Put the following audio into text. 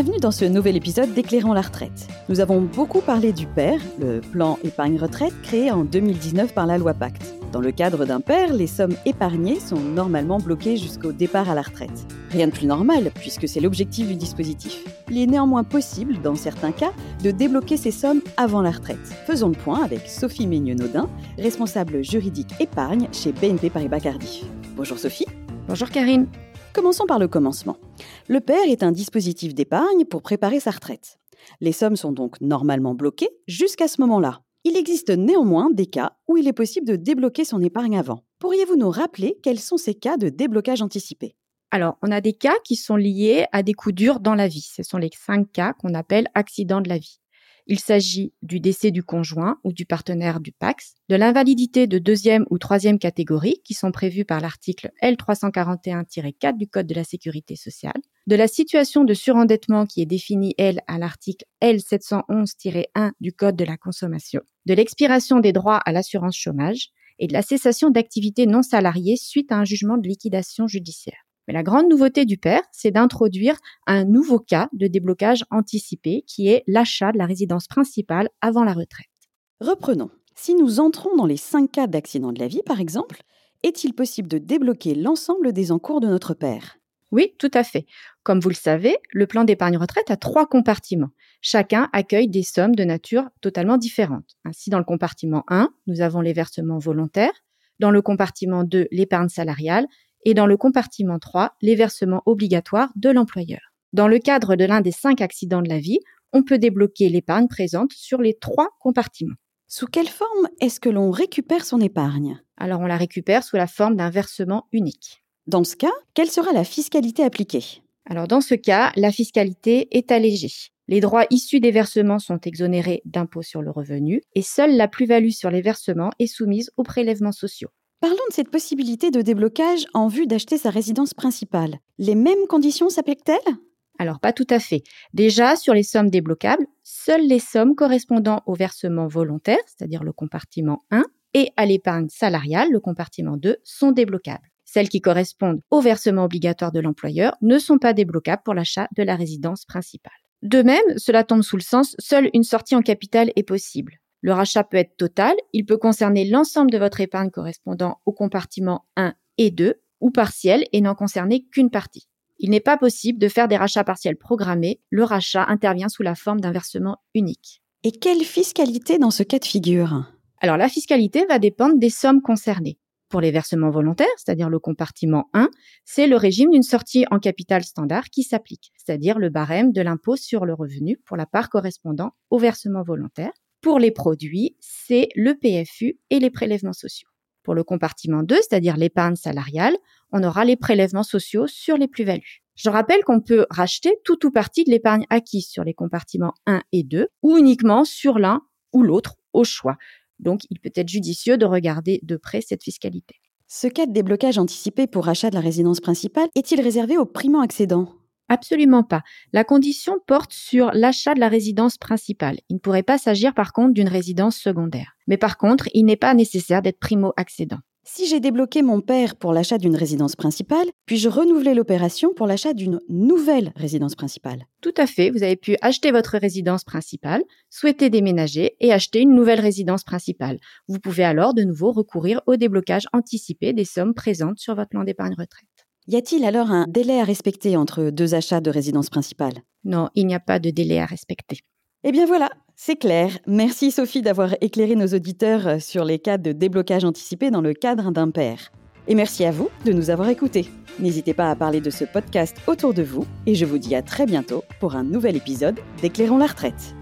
Bienvenue dans ce nouvel épisode d'Éclairant la retraite. Nous avons beaucoup parlé du PER, le plan épargne-retraite créé en 2019 par la loi Pacte. Dans le cadre d'un PER, les sommes épargnées sont normalement bloquées jusqu'au départ à la retraite. Rien de plus normal, puisque c'est l'objectif du dispositif. Il est néanmoins possible, dans certains cas, de débloquer ces sommes avant la retraite. Faisons le point avec Sophie Meigneux-Naudin, responsable juridique épargne chez BNP Paribas Cardiff. Bonjour Sophie. Bonjour Karine. Commençons par le commencement. Le PER est un dispositif d'épargne pour préparer sa retraite. Les sommes sont donc normalement bloquées jusqu'à ce moment-là. Il existe néanmoins des cas où il est possible de débloquer son épargne avant. Pourriez-vous nous rappeler quels sont ces cas de déblocage anticipé? Alors, on a des cas qui sont liés à des coups durs dans la vie. Ce sont les cinq cas qu'on appelle accidents de la vie. Il s'agit du décès du conjoint ou du partenaire du PAX, de l'invalidité de deuxième ou troisième catégorie qui sont prévues par l'article L341-4 du Code de la sécurité sociale, de la situation de surendettement qui est définie, elle, à l'article L711-1 du Code de la consommation, de l'expiration des droits à l'assurance chômage et de la cessation d'activité non salariée suite à un jugement de liquidation judiciaire. Mais la grande nouveauté du PER, c'est d'introduire un nouveau cas de déblocage anticipé qui est l'achat de la résidence principale avant la retraite. Reprenons. Si nous entrons dans les cinq cas d'accident de la vie, par exemple, est-il possible de débloquer l'ensemble des encours de notre père? Oui, tout à fait. Comme vous le savez, le plan d'épargne retraite a trois compartiments. Chacun accueille des sommes de nature totalement différentes. Ainsi, dans le compartiment 1, nous avons les versements volontaires. Dans le compartiment 2, l'épargne salariale et dans le compartiment 3, les versements obligatoires de l'employeur. Dans le cadre de l'un des cinq accidents de la vie, on peut débloquer l'épargne présente sur les trois compartiments. Sous quelle forme est-ce que l'on récupère son épargne? Alors on la récupère sous la forme d'un versement unique. Dans ce cas, quelle sera la fiscalité appliquée? Alors dans ce cas, la fiscalité est allégée. Les droits issus des versements sont exonérés d'impôt sur le revenu et seule la plus-value sur les versements est soumise aux prélèvements sociaux. Parlons de cette possibilité de déblocage en vue d'acheter sa résidence principale. Les mêmes conditions s'appliquent-elles? Alors pas tout à fait. Déjà, sur les sommes débloquables, seules les sommes correspondant au versement volontaire, c'est-à-dire le compartiment 1, et à l'épargne salariale, le compartiment 2, sont débloquables. Celles qui correspondent au versement obligatoire de l'employeur ne sont pas débloquables pour l'achat de la résidence principale. De même, cela tombe sous le sens, seule une sortie en capital est possible. Le rachat peut être total, il peut concerner l'ensemble de votre épargne correspondant au compartiment 1 et 2, ou partiel et n'en concerner qu'une partie. Il n'est pas possible de faire des rachats partiels programmés, le rachat intervient sous la forme d'un versement unique. Et quelle fiscalité dans ce cas de figure? Alors la fiscalité va dépendre des sommes concernées. Pour les versements volontaires, c'est-à-dire le compartiment 1, c'est le régime d'une sortie en capital standard qui s'applique, c'est-à-dire le barème de l'impôt sur le revenu pour la part correspondant au versement volontaire. Pour les produits, c'est le PFU et les prélèvements sociaux. Pour le compartiment 2, c'est-à-dire l'épargne salariale, on aura les prélèvements sociaux sur les plus-values. Je rappelle qu'on peut racheter tout ou partie de l'épargne acquise sur les compartiments 1 et 2 ou uniquement sur l'un ou l'autre au choix. Donc, il peut être judicieux de regarder de près cette fiscalité. Ce cas de déblocage anticipé pour achat de la résidence principale est-il réservé aux primo-accédants Absolument pas. La condition porte sur l'achat de la résidence principale. Il ne pourrait pas s'agir par contre d'une résidence secondaire. Mais par contre, il n'est pas nécessaire d'être primo-accédant. Si j'ai débloqué mon père pour l'achat d'une résidence principale, puis-je renouveler l'opération pour l'achat d'une nouvelle résidence principale? Tout à fait, vous avez pu acheter votre résidence principale, souhaiter déménager et acheter une nouvelle résidence principale. Vous pouvez alors de nouveau recourir au déblocage anticipé des sommes présentes sur votre plan d'épargne retraite. Y a-t-il alors un délai à respecter entre deux achats de résidence principale? Non, il n'y a pas de délai à respecter. Eh bien voilà, c'est clair. Merci Sophie d'avoir éclairé nos auditeurs sur les cas de déblocage anticipé dans le cadre d'un père. Et merci à vous de nous avoir écoutés. N'hésitez pas à parler de ce podcast autour de vous et je vous dis à très bientôt pour un nouvel épisode d'Éclairons la retraite.